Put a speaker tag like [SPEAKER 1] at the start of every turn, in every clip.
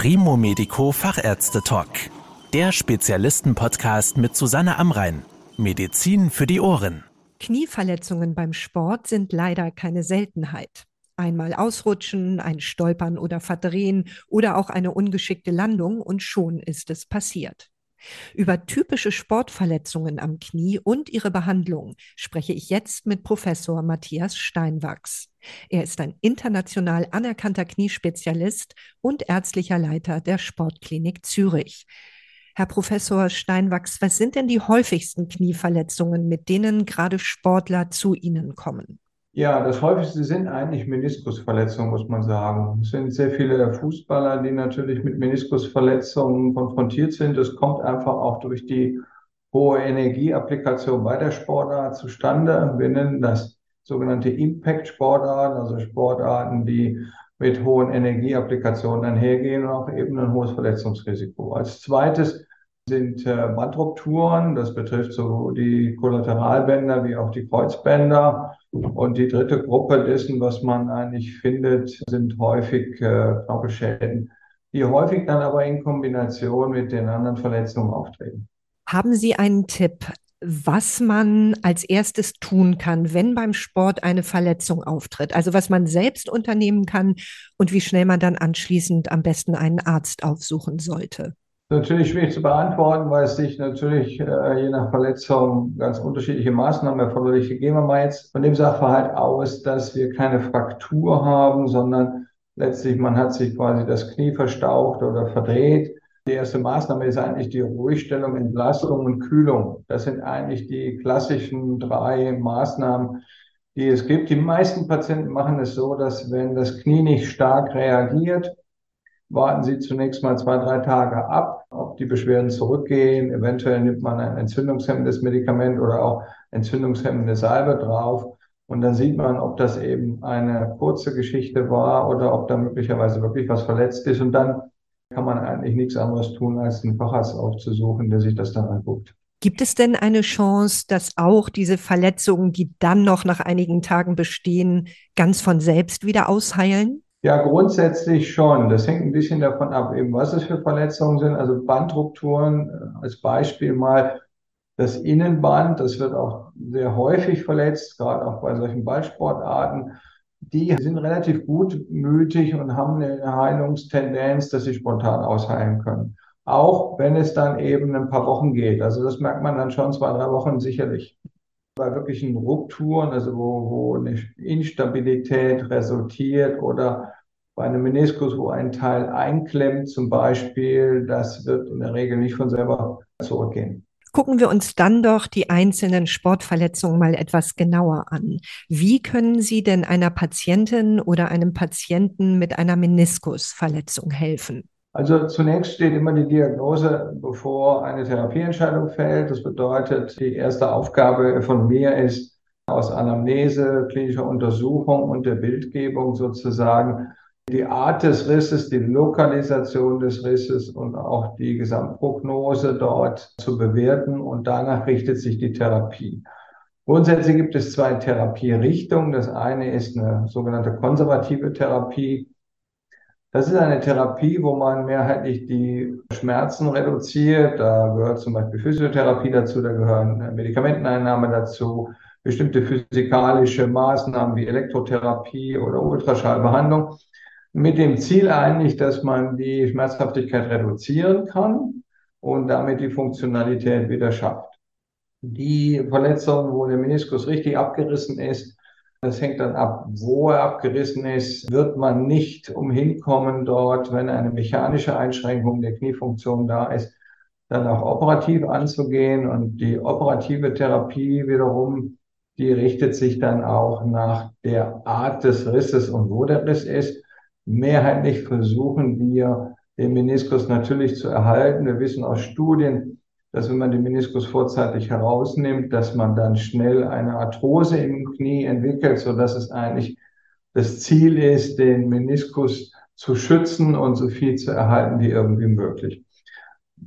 [SPEAKER 1] Primo Medico Fachärzte Talk. Der Spezialisten-Podcast mit Susanne Amrein. Medizin für die Ohren.
[SPEAKER 2] Knieverletzungen beim Sport sind leider keine Seltenheit. Einmal ausrutschen, ein Stolpern oder Verdrehen oder auch eine ungeschickte Landung und schon ist es passiert. Über typische Sportverletzungen am Knie und ihre Behandlung spreche ich jetzt mit Professor Matthias Steinwachs. Er ist ein international anerkannter Kniespezialist und ärztlicher Leiter der Sportklinik Zürich. Herr Professor Steinwachs, was sind denn die häufigsten Knieverletzungen, mit denen gerade Sportler zu Ihnen kommen?
[SPEAKER 3] Ja, das häufigste sind eigentlich Meniskusverletzungen, muss man sagen. Es sind sehr viele Fußballer, die natürlich mit Meniskusverletzungen konfrontiert sind. Das kommt einfach auch durch die hohe Energieapplikation bei der Sportart zustande. Wir nennen das sogenannte Impact-Sportarten, also Sportarten, die mit hohen Energieapplikationen einhergehen und auch eben ein hohes Verletzungsrisiko. Als zweites sind äh, Bandrupturen. Das betrifft so die Kollateralbänder wie auch die Kreuzbänder. Und die dritte Gruppe dessen, was man eigentlich findet, sind häufig äh, Knorpelschäden, die häufig dann aber in Kombination mit den anderen Verletzungen auftreten.
[SPEAKER 2] Haben Sie einen Tipp, was man als erstes tun kann, wenn beim Sport eine Verletzung auftritt? Also was man selbst unternehmen kann und wie schnell man dann anschließend am besten einen Arzt aufsuchen sollte?
[SPEAKER 3] Natürlich schwierig zu beantworten, weil es sich natürlich äh, je nach Verletzung ganz unterschiedliche Maßnahmen erforderlich. Gehen wir mal jetzt von dem Sachverhalt aus, dass wir keine Fraktur haben, sondern letztlich man hat sich quasi das Knie verstaucht oder verdreht. Die erste Maßnahme ist eigentlich die Ruhigstellung, Entlastung und Kühlung. Das sind eigentlich die klassischen drei Maßnahmen, die es gibt. Die meisten Patienten machen es so, dass wenn das Knie nicht stark reagiert, warten Sie zunächst mal zwei, drei Tage ab, ob die Beschwerden zurückgehen. Eventuell nimmt man ein entzündungshemmendes Medikament oder auch entzündungshemmende Salbe drauf. Und dann sieht man, ob das eben eine kurze Geschichte war oder ob da möglicherweise wirklich was verletzt ist. Und dann kann man eigentlich nichts anderes tun, als einen Facharzt aufzusuchen, der sich das dann anguckt.
[SPEAKER 2] Gibt es denn eine Chance, dass auch diese Verletzungen, die dann noch nach einigen Tagen bestehen, ganz von selbst wieder ausheilen?
[SPEAKER 3] Ja, grundsätzlich schon. Das hängt ein bisschen davon ab, eben was es für Verletzungen sind. Also Bandrupturen äh, als Beispiel mal das Innenband, das wird auch sehr häufig verletzt, gerade auch bei solchen Ballsportarten. Die sind relativ gutmütig und haben eine Heilungstendenz, dass sie spontan ausheilen können. Auch wenn es dann eben ein paar Wochen geht. Also das merkt man dann schon zwei, drei Wochen sicherlich bei wirklichen Rupturen, also wo, wo eine Instabilität resultiert oder bei einem Meniskus, wo ein Teil einklemmt zum Beispiel, das wird in der Regel nicht von selber zurückgehen.
[SPEAKER 2] Gucken wir uns dann doch die einzelnen Sportverletzungen mal etwas genauer an. Wie können Sie denn einer Patientin oder einem Patienten mit einer Meniskusverletzung helfen?
[SPEAKER 3] Also zunächst steht immer die Diagnose, bevor eine Therapieentscheidung fällt. Das bedeutet, die erste Aufgabe von mir ist, aus Anamnese, klinischer Untersuchung und der Bildgebung sozusagen die Art des Risses, die Lokalisation des Risses und auch die Gesamtprognose dort zu bewerten und danach richtet sich die Therapie. Grundsätzlich gibt es zwei Therapierichtungen. Das eine ist eine sogenannte konservative Therapie. Das ist eine Therapie, wo man mehrheitlich die Schmerzen reduziert. Da gehört zum Beispiel Physiotherapie dazu, da gehören Medikamenteneinnahme dazu, bestimmte physikalische Maßnahmen wie Elektrotherapie oder Ultraschallbehandlung. Mit dem Ziel eigentlich, dass man die Schmerzhaftigkeit reduzieren kann und damit die Funktionalität wieder schafft. Die Verletzung, wo der Meniskus richtig abgerissen ist, das hängt dann ab, wo er abgerissen ist, wird man nicht umhin kommen dort, wenn eine mechanische Einschränkung der Kniefunktion da ist, dann auch operativ anzugehen. Und die operative Therapie wiederum, die richtet sich dann auch nach der Art des Risses und wo der Riss ist. Mehrheitlich versuchen wir, den Meniskus natürlich zu erhalten. Wir wissen aus Studien, dass wenn man den Meniskus vorzeitig herausnimmt, dass man dann schnell eine Arthrose im Knie entwickelt, so dass es eigentlich das Ziel ist, den Meniskus zu schützen und so viel zu erhalten wie irgendwie möglich.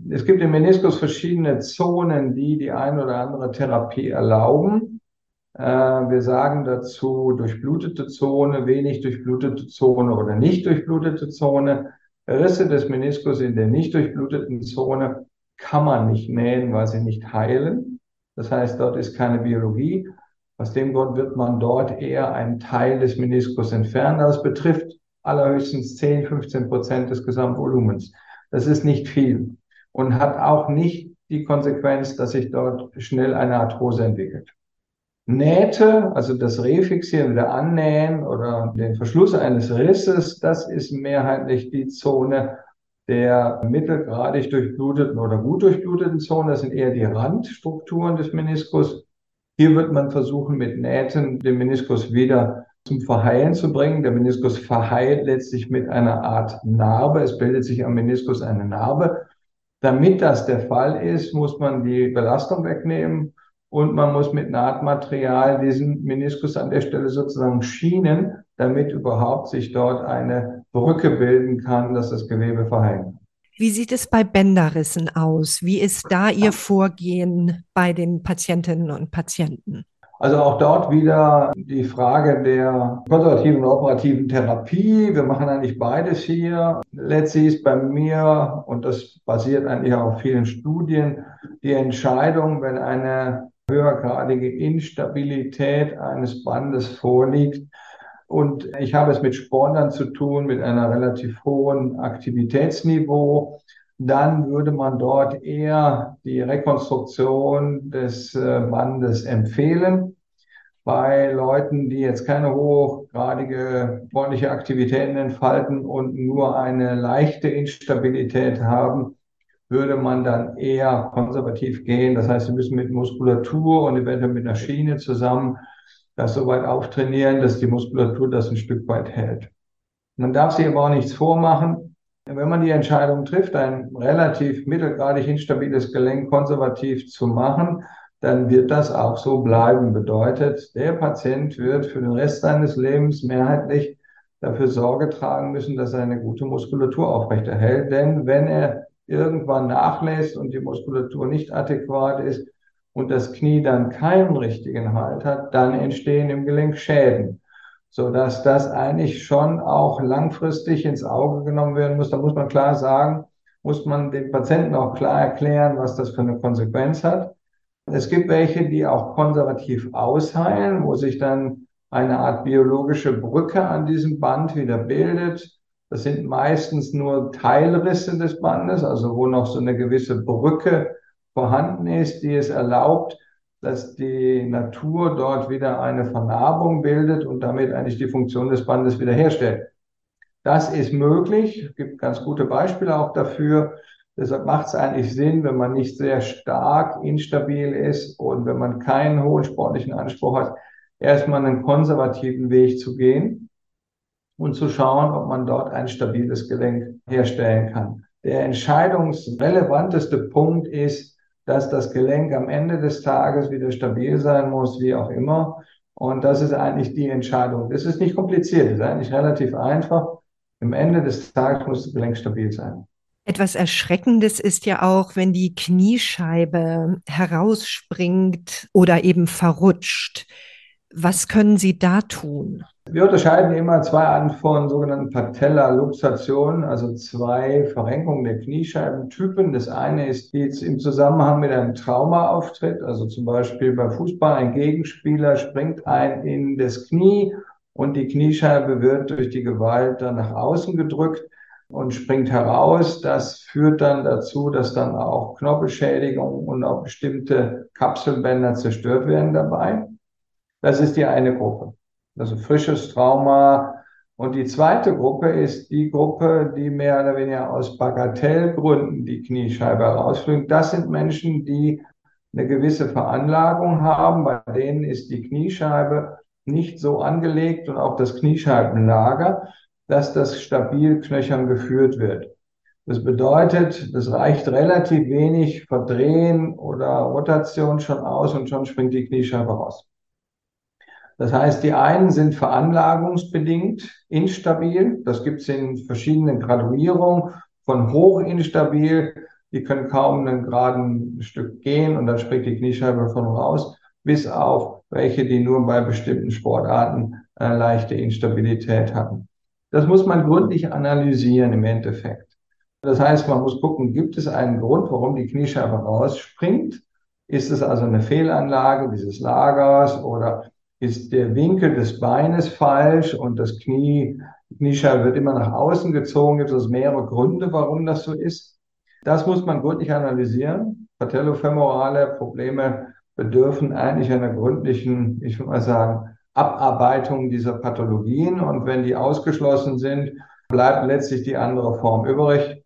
[SPEAKER 3] Es gibt im Meniskus verschiedene Zonen, die die ein oder andere Therapie erlauben. Äh, wir sagen dazu durchblutete Zone, wenig durchblutete Zone oder nicht durchblutete Zone. Risse des Meniskus in der nicht durchbluteten Zone kann man nicht nähen, weil sie nicht heilen. Das heißt, dort ist keine Biologie. Aus dem Grund wird man dort eher einen Teil des Meniskus entfernen. Das betrifft allerhöchstens 10, 15 Prozent des Gesamtvolumens. Das ist nicht viel und hat auch nicht die Konsequenz, dass sich dort schnell eine Arthrose entwickelt. Nähte, also das Refixieren, wieder annähen oder den Verschluss eines Risses, das ist mehrheitlich die Zone der mittelgradig durchbluteten oder gut durchbluteten Zone. Das sind eher die Randstrukturen des Meniskus. Hier wird man versuchen, mit Nähten den Meniskus wieder zum Verheilen zu bringen. Der Meniskus verheilt letztlich mit einer Art Narbe. Es bildet sich am Meniskus eine Narbe. Damit das der Fall ist, muss man die Belastung wegnehmen und man muss mit Nahtmaterial diesen Meniskus an der Stelle sozusagen schienen, damit überhaupt sich dort eine Brücke bilden kann, dass das Gewebe verheilen.
[SPEAKER 2] Wie sieht es bei Bänderrissen aus? Wie ist da Ihr Vorgehen bei den Patientinnen und Patienten?
[SPEAKER 3] Also auch dort wieder die Frage der konservativen und operativen Therapie. Wir machen eigentlich beides hier. Letztlich ist bei mir, und das basiert eigentlich auch auf vielen Studien, die Entscheidung, wenn eine höhergradige Instabilität eines Bandes vorliegt. Und ich habe es mit Sportlern zu tun, mit einer relativ hohen Aktivitätsniveau. Dann würde man dort eher die Rekonstruktion des äh, Bandes empfehlen. Bei Leuten, die jetzt keine hochgradige sportliche Aktivitäten entfalten und nur eine leichte Instabilität haben, würde man dann eher konservativ gehen. Das heißt, wir müssen mit Muskulatur und eventuell mit einer Schiene zusammen das so weit auftrainieren, dass die Muskulatur das ein Stück weit hält. Man darf sich aber auch nichts vormachen. Wenn man die Entscheidung trifft, ein relativ mittelgradig instabiles Gelenk konservativ zu machen, dann wird das auch so bleiben. Bedeutet, der Patient wird für den Rest seines Lebens mehrheitlich dafür Sorge tragen müssen, dass er eine gute Muskulatur aufrechterhält. Denn wenn er irgendwann nachlässt und die Muskulatur nicht adäquat ist und das Knie dann keinen richtigen Halt hat, dann entstehen im Gelenk Schäden, so dass das eigentlich schon auch langfristig ins Auge genommen werden muss. Da muss man klar sagen, muss man dem Patienten auch klar erklären, was das für eine Konsequenz hat. Es gibt welche, die auch konservativ ausheilen, wo sich dann eine Art biologische Brücke an diesem Band wieder bildet. Das sind meistens nur Teilrisse des Bandes, also wo noch so eine gewisse Brücke vorhanden ist, die es erlaubt, dass die Natur dort wieder eine Vernarbung bildet und damit eigentlich die Funktion des Bandes wiederherstellt. Das ist möglich. Es gibt ganz gute Beispiele auch dafür. Deshalb macht es eigentlich Sinn, wenn man nicht sehr stark instabil ist und wenn man keinen hohen sportlichen Anspruch hat, erstmal einen konservativen Weg zu gehen und zu schauen, ob man dort ein stabiles Gelenk herstellen kann. Der entscheidungsrelevanteste Punkt ist, dass das Gelenk am Ende des Tages wieder stabil sein muss, wie auch immer. Und das ist eigentlich die Entscheidung. Es ist nicht kompliziert, es ist eigentlich relativ einfach. Am Ende des Tages muss das Gelenk stabil sein.
[SPEAKER 2] Etwas Erschreckendes ist ja auch, wenn die Kniescheibe herausspringt oder eben verrutscht. Was können Sie da tun?
[SPEAKER 3] Wir unterscheiden immer zwei Arten von sogenannten Patella-Luxationen, also zwei Verrenkungen der Kniescheibentypen. Das eine ist, die jetzt im Zusammenhang mit einem Trauma auftritt, also zum Beispiel beim Fußball ein Gegenspieler springt ein in das Knie und die Kniescheibe wird durch die Gewalt dann nach außen gedrückt und springt heraus. Das führt dann dazu, dass dann auch Knorpelschädigungen und auch bestimmte Kapselbänder zerstört werden dabei. Das ist die eine Gruppe. Also frisches Trauma. Und die zweite Gruppe ist die Gruppe, die mehr oder weniger aus Bagatellgründen die Kniescheibe herausfliegt. Das sind Menschen, die eine gewisse Veranlagung haben. Bei denen ist die Kniescheibe nicht so angelegt und auch das Kniescheibenlager, dass das stabil knöchern geführt wird. Das bedeutet, es reicht relativ wenig Verdrehen oder Rotation schon aus und schon springt die Kniescheibe raus. Das heißt, die einen sind veranlagungsbedingt instabil. Das gibt es in verschiedenen Graduierungen von hoch instabil. Die können kaum einen geraden Stück gehen und dann springt die Kniescheibe von raus, bis auf welche, die nur bei bestimmten Sportarten äh, leichte Instabilität hatten. Das muss man gründlich analysieren im Endeffekt. Das heißt, man muss gucken, gibt es einen Grund, warum die Kniescheibe rausspringt? Ist es also eine Fehlanlage dieses Lagers oder ist der Winkel des Beines falsch und das Knie, Kniescheibe wird immer nach außen gezogen? Gibt es mehrere Gründe, warum das so ist? Das muss man gründlich analysieren. Patellofemorale Probleme bedürfen eigentlich einer gründlichen, ich würde mal sagen, Abarbeitung dieser Pathologien. Und wenn die ausgeschlossen sind, bleibt letztlich die andere Form übrig.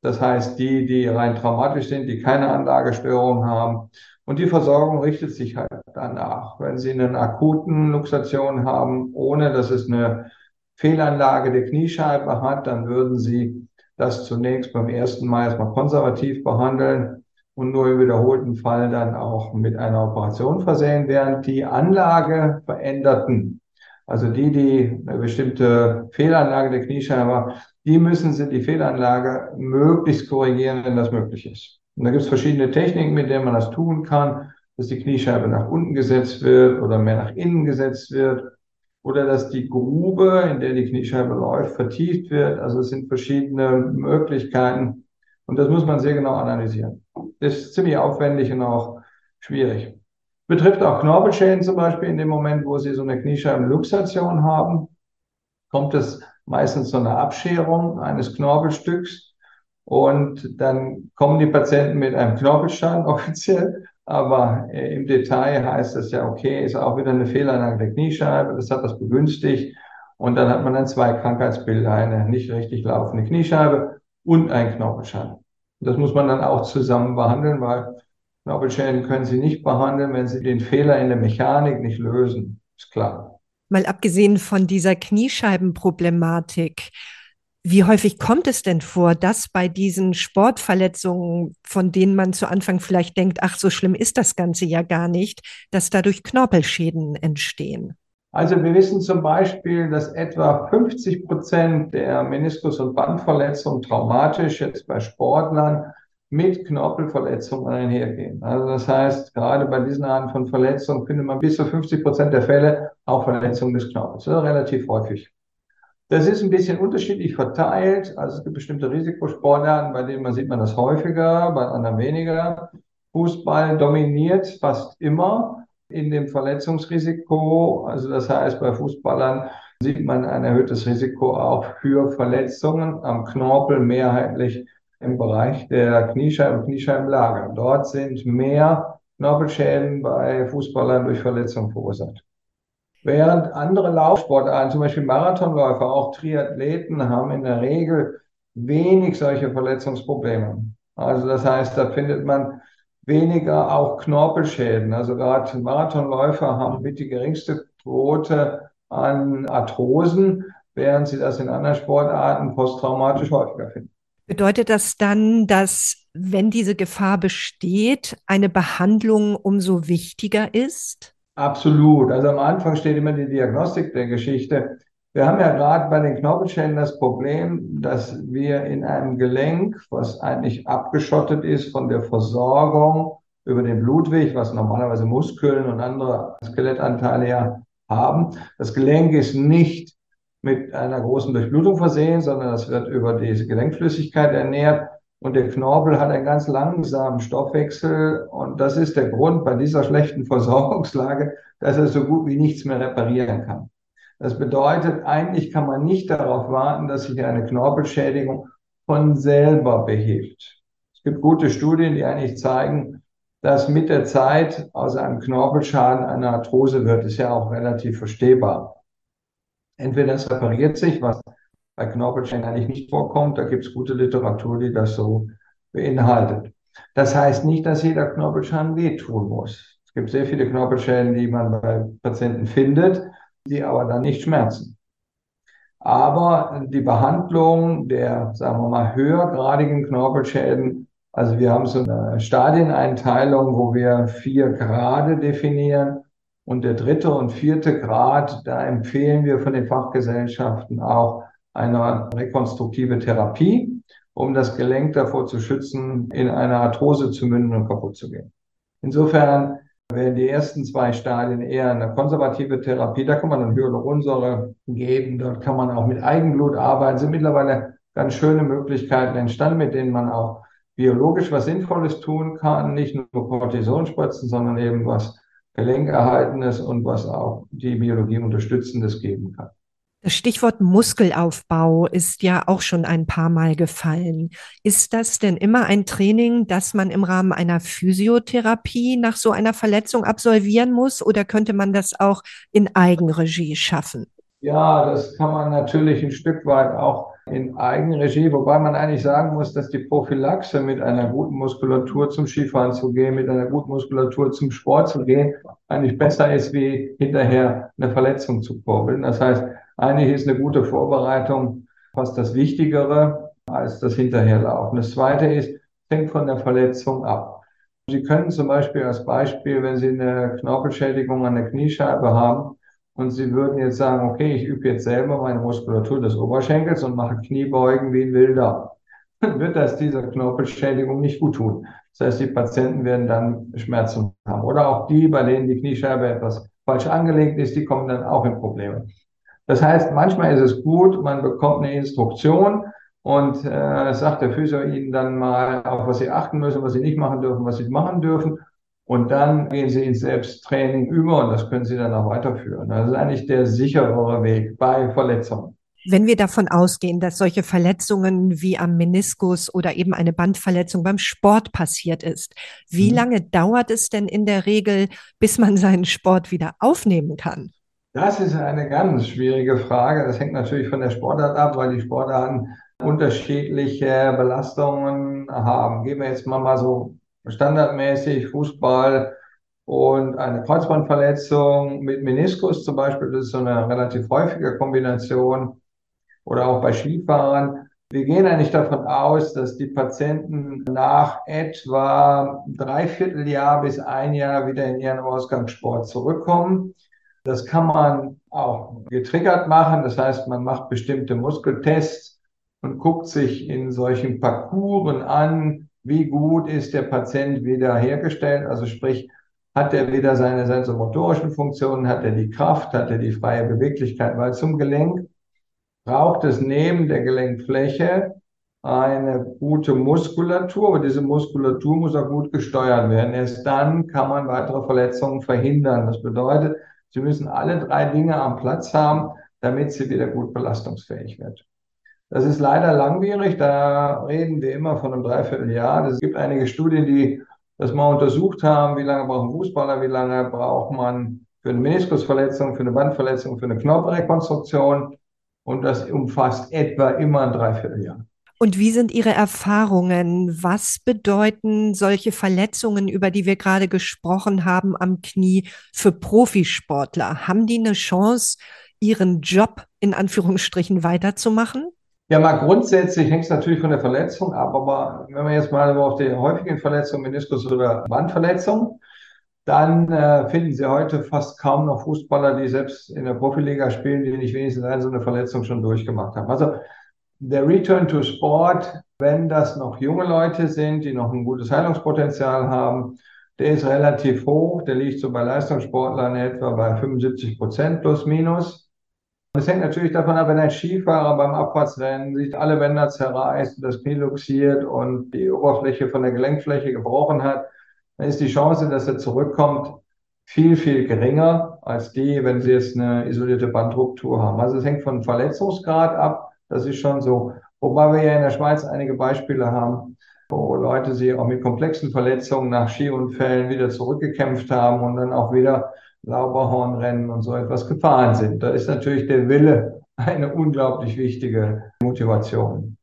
[SPEAKER 3] Das heißt, die, die rein traumatisch sind, die keine Anlagestörung haben. Und die Versorgung richtet sich halt danach. Wenn Sie einen akuten Luxation haben, ohne dass es eine Fehlanlage der Kniescheibe hat, dann würden Sie das zunächst beim ersten Mal erstmal konservativ behandeln und nur im wiederholten Fall dann auch mit einer Operation versehen, während die Anlage veränderten, also die, die eine bestimmte Fehlanlage der Kniescheibe, die müssen sie die Fehlanlage möglichst korrigieren, wenn das möglich ist. Und da gibt es verschiedene Techniken, mit denen man das tun kann, dass die Kniescheibe nach unten gesetzt wird oder mehr nach innen gesetzt wird oder dass die Grube, in der die Kniescheibe läuft, vertieft wird. Also es sind verschiedene Möglichkeiten und das muss man sehr genau analysieren. Das ist ziemlich aufwendig und auch schwierig. Betrifft auch Knorpelschäden zum Beispiel in dem Moment, wo Sie so eine Kniescheibenluxation haben, kommt es meistens zu einer Abscherung eines Knorpelstücks und dann kommen die Patienten mit einem Knorpelstein offiziell aber äh, im Detail heißt das ja, okay, ist auch wieder eine Fehlanlage der Kniescheibe, das hat das begünstigt. Und dann hat man dann zwei Krankheitsbilder, eine nicht richtig laufende Kniescheibe und ein Knorpelschaden. Das muss man dann auch zusammen behandeln, weil Knorpelschäden können Sie nicht behandeln, wenn Sie den Fehler in der Mechanik nicht lösen. Ist klar.
[SPEAKER 2] Mal abgesehen von dieser Kniescheibenproblematik, wie häufig kommt es denn vor, dass bei diesen Sportverletzungen, von denen man zu Anfang vielleicht denkt, ach, so schlimm ist das Ganze ja gar nicht, dass dadurch Knorpelschäden entstehen?
[SPEAKER 3] Also wir wissen zum Beispiel, dass etwa 50 Prozent der Meniskus- und Bandverletzungen traumatisch jetzt bei Sportlern mit Knorpelverletzungen einhergehen. Also das heißt, gerade bei diesen Arten von Verletzungen findet man bis zu 50 Prozent der Fälle auch Verletzungen des Knorpels. Relativ häufig. Das ist ein bisschen unterschiedlich verteilt. Also es gibt bestimmte Risikosportarten, bei denen man sieht man das häufiger, bei anderen weniger. Fußball dominiert fast immer in dem Verletzungsrisiko. Also das heißt, bei Fußballern sieht man ein erhöhtes Risiko auch für Verletzungen am Knorpel, mehrheitlich im Bereich der Kniescheiben, Kniescheibenlager. Dort sind mehr Knorpelschäden bei Fußballern durch Verletzungen verursacht. Während andere Laufsportarten, zum Beispiel Marathonläufer, auch Triathleten, haben in der Regel wenig solche Verletzungsprobleme. Also das heißt, da findet man weniger auch Knorpelschäden. Also gerade Marathonläufer haben mit die geringste Quote an Arthrosen, während sie das in anderen Sportarten posttraumatisch häufiger finden.
[SPEAKER 2] Bedeutet das dann, dass wenn diese Gefahr besteht, eine Behandlung umso wichtiger ist?
[SPEAKER 3] Absolut. Also am Anfang steht immer die Diagnostik der Geschichte. Wir haben ja gerade bei den Knorpelschäden das Problem, dass wir in einem Gelenk, was eigentlich abgeschottet ist von der Versorgung über den Blutweg, was normalerweise Muskeln und andere Skelettanteile ja haben. Das Gelenk ist nicht mit einer großen Durchblutung versehen, sondern das wird über diese Gelenkflüssigkeit ernährt. Und der Knorpel hat einen ganz langsamen Stoffwechsel. Und das ist der Grund bei dieser schlechten Versorgungslage, dass er so gut wie nichts mehr reparieren kann. Das bedeutet, eigentlich kann man nicht darauf warten, dass sich eine Knorpelschädigung von selber behebt. Es gibt gute Studien, die eigentlich zeigen, dass mit der Zeit aus einem Knorpelschaden eine Arthrose wird. Ist ja auch relativ verstehbar. Entweder es repariert sich, was bei Knorpelschäden eigentlich nicht vorkommt. Da gibt es gute Literatur, die das so beinhaltet. Das heißt nicht, dass jeder Knorpelschaden wehtun muss. Es gibt sehr viele Knorpelschäden, die man bei Patienten findet, die aber dann nicht schmerzen. Aber die Behandlung der, sagen wir mal, höhergradigen Knorpelschäden, also wir haben so eine Stadieneinteilung, wo wir vier Grade definieren. Und der dritte und vierte Grad, da empfehlen wir von den Fachgesellschaften auch eine rekonstruktive Therapie, um das Gelenk davor zu schützen, in eine Arthrose zu münden und kaputt zu gehen. Insofern während die ersten zwei Stadien eher eine konservative Therapie, da kann man dann Hyaluronsäure geben, dort kann man auch mit Eigenblut arbeiten, sind mittlerweile ganz schöne Möglichkeiten entstanden, mit denen man auch biologisch was Sinnvolles tun kann, nicht nur Cortison spritzen, sondern eben was Gelenkerhaltendes und was auch die Biologie unterstützendes geben kann.
[SPEAKER 2] Das Stichwort Muskelaufbau ist ja auch schon ein paar Mal gefallen. Ist das denn immer ein Training, das man im Rahmen einer Physiotherapie nach so einer Verletzung absolvieren muss oder könnte man das auch in Eigenregie schaffen?
[SPEAKER 3] Ja, das kann man natürlich ein Stück weit auch in Eigenregie, wobei man eigentlich sagen muss, dass die Prophylaxe mit einer guten Muskulatur zum Skifahren zu gehen, mit einer guten Muskulatur zum Sport zu gehen, eigentlich besser ist, wie hinterher eine Verletzung zu kurbeln. Das heißt, eigentlich ist eine gute Vorbereitung fast das Wichtigere als das Hinterherlaufen. Das Zweite ist, hängt von der Verletzung ab. Sie können zum Beispiel als Beispiel, wenn Sie eine Knorpelschädigung an der Kniescheibe haben und Sie würden jetzt sagen, okay, ich übe jetzt selber meine Muskulatur des Oberschenkels und mache Kniebeugen wie ein Wilder, dann wird das dieser Knorpelschädigung nicht gut tun. Das heißt, die Patienten werden dann Schmerzen haben. Oder auch die, bei denen die Kniescheibe etwas falsch angelegt ist, die kommen dann auch in Probleme. Das heißt, manchmal ist es gut, man bekommt eine Instruktion und äh, sagt der Physio Ihnen dann mal, auf was Sie achten müssen, was Sie nicht machen dürfen, was Sie machen dürfen. Und dann gehen Sie ins Selbsttraining über und das können Sie dann auch weiterführen. Das ist eigentlich der sicherere Weg bei Verletzungen.
[SPEAKER 2] Wenn wir davon ausgehen, dass solche Verletzungen wie am Meniskus oder eben eine Bandverletzung beim Sport passiert ist, wie mhm. lange dauert es denn in der Regel, bis man seinen Sport wieder aufnehmen kann?
[SPEAKER 3] Das ist eine ganz schwierige Frage. Das hängt natürlich von der Sportart ab, weil die Sportarten unterschiedliche Belastungen haben. Gehen wir jetzt mal, mal so standardmäßig Fußball und eine Kreuzbandverletzung mit Meniskus zum Beispiel. Das ist so eine relativ häufige Kombination. Oder auch bei Skifahren. Wir gehen eigentlich davon aus, dass die Patienten nach etwa dreiviertel Jahr bis ein Jahr wieder in ihren Ausgangssport zurückkommen. Das kann man auch getriggert machen. Das heißt, man macht bestimmte Muskeltests und guckt sich in solchen Parcours an, wie gut ist der Patient wieder hergestellt. Also sprich, hat er wieder seine sensomotorischen Funktionen, hat er die Kraft, hat er die freie Beweglichkeit, weil zum Gelenk braucht es neben der Gelenkfläche eine gute Muskulatur, aber diese Muskulatur muss auch gut gesteuert werden. Erst dann kann man weitere Verletzungen verhindern. Das bedeutet, Sie müssen alle drei Dinge am Platz haben, damit sie wieder gut belastungsfähig wird. Das ist leider langwierig, da reden wir immer von einem Dreivierteljahr. Es gibt einige Studien, die das mal untersucht haben, wie lange brauchen Fußballer, wie lange braucht man für eine Meniskusverletzung, für eine Bandverletzung, für eine Knorpelrekonstruktion. Und das umfasst etwa immer ein Dreivierteljahr.
[SPEAKER 2] Und wie sind Ihre Erfahrungen? Was bedeuten solche Verletzungen, über die wir gerade gesprochen haben, am Knie für Profisportler? Haben die eine Chance, ihren Job in Anführungsstrichen weiterzumachen?
[SPEAKER 3] Ja, mal grundsätzlich hängt es natürlich von der Verletzung ab, aber wenn wir jetzt mal auf die häufigen Verletzungen, Meniskus oder Bandverletzung, dann äh, finden Sie heute fast kaum noch Fußballer, die selbst in der Profiliga spielen, die nicht wenigstens eine so eine Verletzung schon durchgemacht haben. Also der Return to Sport, wenn das noch junge Leute sind, die noch ein gutes Heilungspotenzial haben, der ist relativ hoch. Der liegt so bei Leistungssportlern etwa bei 75 Prozent plus minus. Es hängt natürlich davon ab, wenn ein Skifahrer beim Abfahrtsrennen sich alle Bänder zerreißt, das Knie luxiert und die Oberfläche von der Gelenkfläche gebrochen hat, dann ist die Chance, dass er zurückkommt, viel, viel geringer als die, wenn sie jetzt eine isolierte Bandruptur haben. Also es hängt von Verletzungsgrad ab. Das ist schon so. Wobei wir ja in der Schweiz einige Beispiele haben, wo Leute sich auch mit komplexen Verletzungen nach Skiunfällen wieder zurückgekämpft haben und dann auch wieder Lauberhornrennen und so etwas gefahren sind. Da ist natürlich der Wille eine unglaublich wichtige Motivation.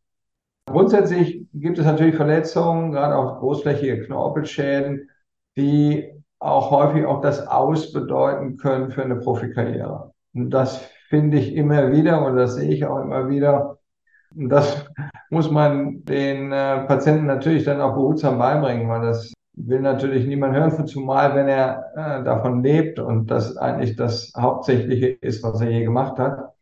[SPEAKER 3] Grundsätzlich gibt es natürlich Verletzungen, gerade auch großflächige Knorpelschäden, die auch häufig auch das Aus bedeuten können für eine Profikarriere. Und das finde ich immer wieder und das sehe ich auch immer wieder. Und das muss man den äh, Patienten natürlich dann auch behutsam beibringen, weil das will natürlich niemand hören, zumal wenn er äh, davon lebt und das eigentlich das Hauptsächliche ist, was er je gemacht hat.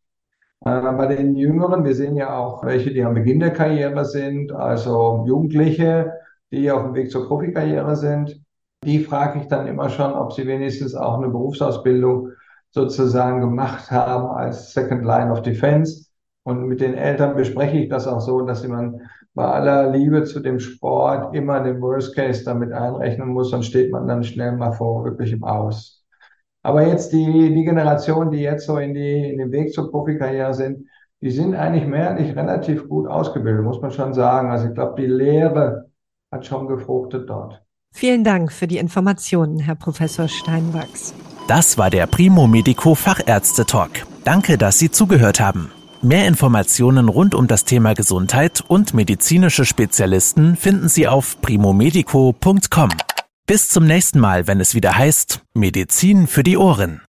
[SPEAKER 3] Äh, bei den Jüngeren, wir sehen ja auch welche, die am Beginn der Karriere sind, also Jugendliche, die auf dem Weg zur Profikarriere sind. Die frage ich dann immer schon, ob sie wenigstens auch eine Berufsausbildung sozusagen gemacht haben als Second Line of Defense. Und mit den Eltern bespreche ich das auch so, dass man bei aller Liebe zu dem Sport immer den Worst Case damit einrechnen muss, sonst steht man dann schnell mal vor wirklichem Aus. Aber jetzt die, die Generation, die jetzt so in, die, in den Weg zur Profikarriere sind, die sind eigentlich mehrheitlich relativ gut ausgebildet, muss man schon sagen. Also ich glaube, die Lehre hat schon gefruchtet dort.
[SPEAKER 2] Vielen Dank für die Informationen, Herr Professor Steinwachs.
[SPEAKER 1] Das war der Primo Medico Fachärzte Talk. Danke, dass Sie zugehört haben. Mehr Informationen rund um das Thema Gesundheit und medizinische Spezialisten finden Sie auf primomedico.com. Bis zum nächsten Mal, wenn es wieder heißt Medizin für die Ohren.